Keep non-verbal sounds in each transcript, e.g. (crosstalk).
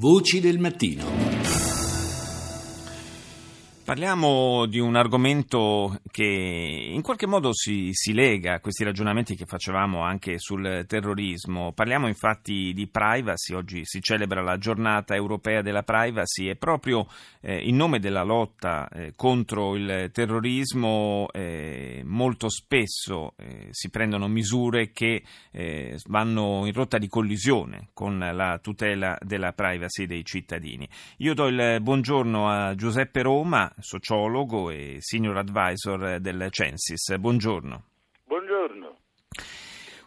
Voci del mattino. Parliamo di un argomento che in qualche modo si, si, lega a questi ragionamenti che facevamo anche sul terrorismo. Parliamo infatti di privacy, oggi si celebra la giornata europea della privacy e proprio eh, in nome della lotta eh, contro il terrorismo eh, molto spesso eh, si prendono misure che eh, vanno in rotta di collisione con la tutela della privacy dei cittadini. Io do il buongiorno a Giuseppe Roma sociologo e senior advisor del Censis. Buongiorno. Buongiorno.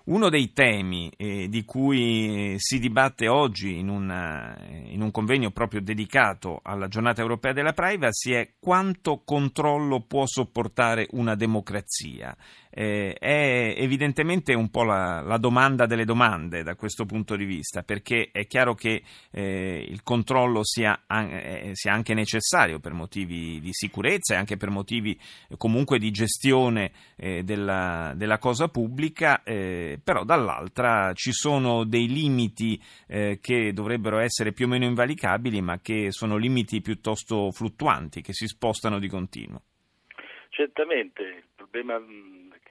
Uno dei temi eh, di cui si dibatte oggi in, una, in, un convegno proprio dedicato alla giornata europea della privacy è quanto controllo può sopportare una democrazia eh, è evidentemente un po' la, la, domanda delle domande da questo punto di vista, perché è chiaro che eh, il controllo sia, eh, sia, anche necessario per motivi di sicurezza e anche per motivi eh, comunque di gestione eh, della, della, cosa pubblica, eh, però dall'altra ci sono dei limiti che dovrebbero essere più o meno invalicabili, ma che sono limiti piuttosto fluttuanti, che si spostano di continuo. Certamente, il problema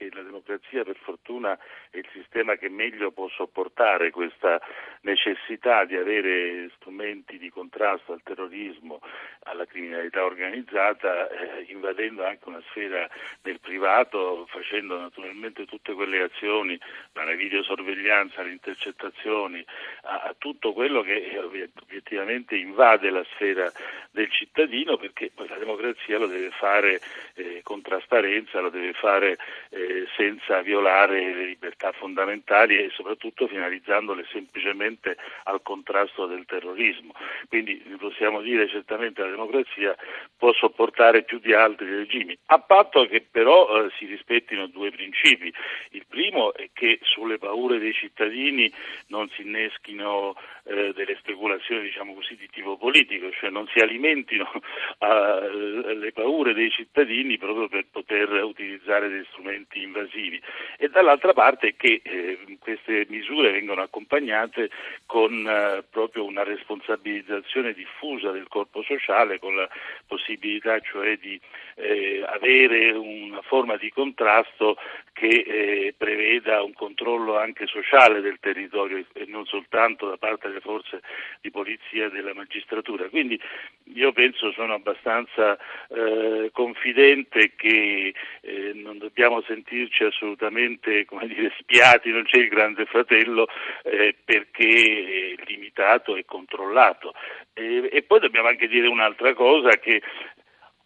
che la democrazia per fortuna è il sistema che meglio può sopportare questa necessità di avere strumenti di contrasto al terrorismo, alla criminalità organizzata, eh, invadendo anche una sfera del privato, facendo naturalmente tutte quelle azioni, dalla videosorveglianza alle intercettazioni, a, a tutto quello che eh, obiettivamente invade la sfera del cittadino, perché poi la democrazia lo deve fare eh, con trasparenza, lo deve fare eh, senza violare le libertà fondamentali e soprattutto finalizzandole semplicemente al contrasto del terrorismo. Quindi possiamo dire certamente la democrazia può sopportare più di altri regimi, a patto che però eh, si rispettino due principi. Il primo è che sulle paure dei cittadini non si inneschino eh, delle speculazioni diciamo così, di tipo politico, cioè non si alimentino (laughs) le paure dei cittadini proprio per poter utilizzare dei strumenti invasivi e dall'altra parte che eh, queste misure vengono accompagnate con eh, proprio una responsabilizzazione diffusa del corpo sociale, con la possibilità cioè di eh, avere una forma di contrasto che eh, preveda un controllo anche sociale del territorio e non soltanto da parte delle forze di polizia e della magistratura. Quindi io penso sono abbastanza eh, confidente che eh, non dobbiamo sentirci assolutamente dire, spiati, non c'è il grande fratello eh, perché limitato e controllato. e poi dobbiamo anche dire un'altra cosa che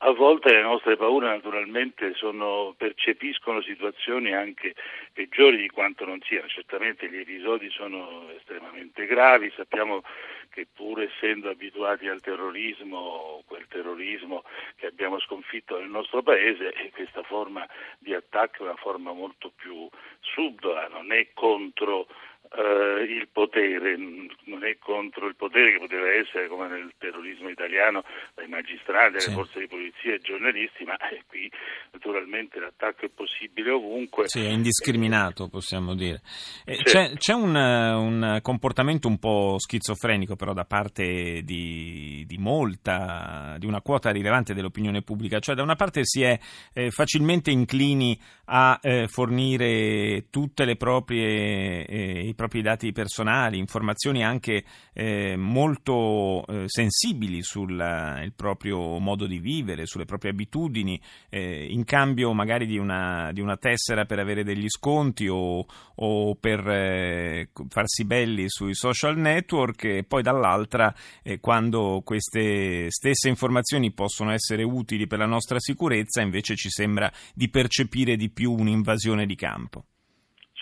a volte le nostre paure naturalmente sono, percepiscono situazioni anche peggiori di quanto non siano, certamente gli episodi sono estremamente gravi, sappiamo che pur essendo abituati al terrorismo, quel terrorismo che abbiamo sconfitto nel nostro paese, questa forma di attacco è una forma molto più subdola, non è contro eh, il potere, non è contro il potere che poteva essere come nel terrorismo italiano dai magistrati, dalle sì. forze di polizia e giornalisti, ma eh, qui naturalmente l'attacco è possibile ovunque. Sì, è indiscriminato possiamo dire. Eh, c'è, c'è un, un, comportamento un po' schizofrenico però da parte di, di, molta, di una quota rilevante dell'opinione pubblica, cioè da una parte si è eh, facilmente inclini a eh, fornire tutte le proprie eh, propri dati personali, informazioni anche eh, molto eh, sensibili sul eh, proprio modo di vivere, sulle proprie abitudini, eh, in cambio magari di una, di una, tessera per avere degli sconti o, o per eh, farsi belli sui social network e poi dall'altra eh, quando queste stesse informazioni possono essere utili per la nostra sicurezza invece ci sembra di percepire di più un'invasione di campo.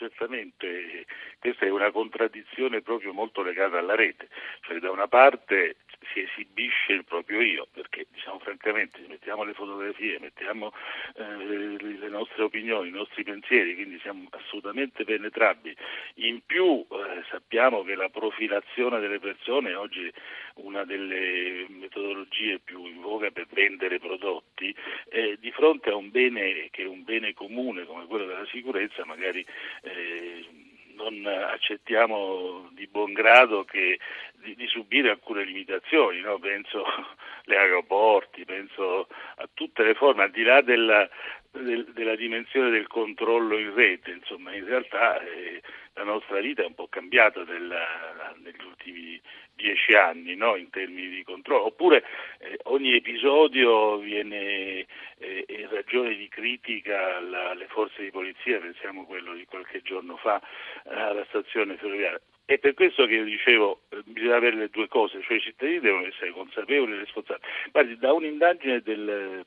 Certamente questa è una contraddizione proprio molto legata alla rete, cioè da una parte si esibisce il proprio io, perché diciamo francamente mettiamo le fotografie, mettiamo eh, le nostre opinioni, i nostri pensieri, quindi siamo assolutamente penetrabili. In più eh, sappiamo che la profilazione delle persone è oggi una delle metodologie più in voga per vendere prodotti, eh, di fronte a un bene che è un bene comune come quello della sicurezza, magari eh, non accettiamo di buon grado che, di, di, subire alcune limitazioni, no? penso (laughs) agli aeroporti, penso a tutte le forme, al di là della, del, della dimensione del controllo in rete, insomma in realtà eh, la nostra vita è un po' cambiata della, negli ultimi dieci anni no? in termini di controllo, oppure eh, ogni episodio viene ragione di critica alle forze di polizia, pensiamo quello di qualche giorno fa eh, alla stazione ferroviaria. È per questo che io dicevo eh, bisogna avere le due cose, cioè i cittadini devono essere consapevoli e responsabili. Guardi, da un'indagine del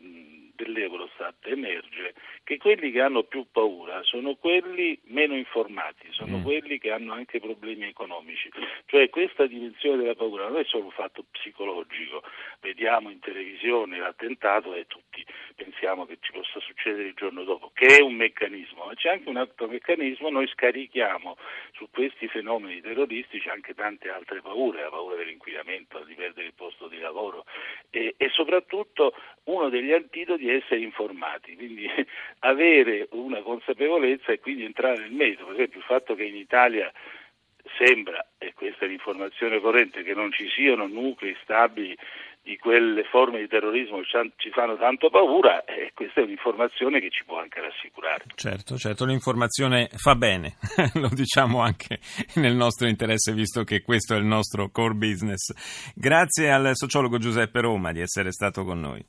dell'Eurostat emerge che quelli che hanno più paura sono quelli meno informati, sono mm. quelli che hanno anche problemi economici. Cioè questa dimensione della paura non è solo un fatto psicologico, vediamo in televisione l'attentato e tutti pensiamo che ci possa succedere il giorno dopo, che è un meccanismo, ma c'è anche un altro meccanismo, noi scarichiamo su questi fenomeni terroristici anche tante altre paure, la paura dell'inquinamento, di perdere il posto di lavoro e, e soprattutto uno degli antidoti è essere informati, quindi (laughs) avere una consapevolezza e quindi entrare nel merito, per esempio il fatto che in Italia sembra, e questa è l'informazione corrente, che non ci siano nuclei stabili di quelle forme di terrorismo che ci fanno tanto paura e questa è un'informazione che ci può anche rassicurare. Certo, certo, l'informazione fa bene, (laughs) lo diciamo anche nel nostro interesse visto che questo è il nostro core business. Grazie al sociologo Giuseppe Roma di essere stato con noi.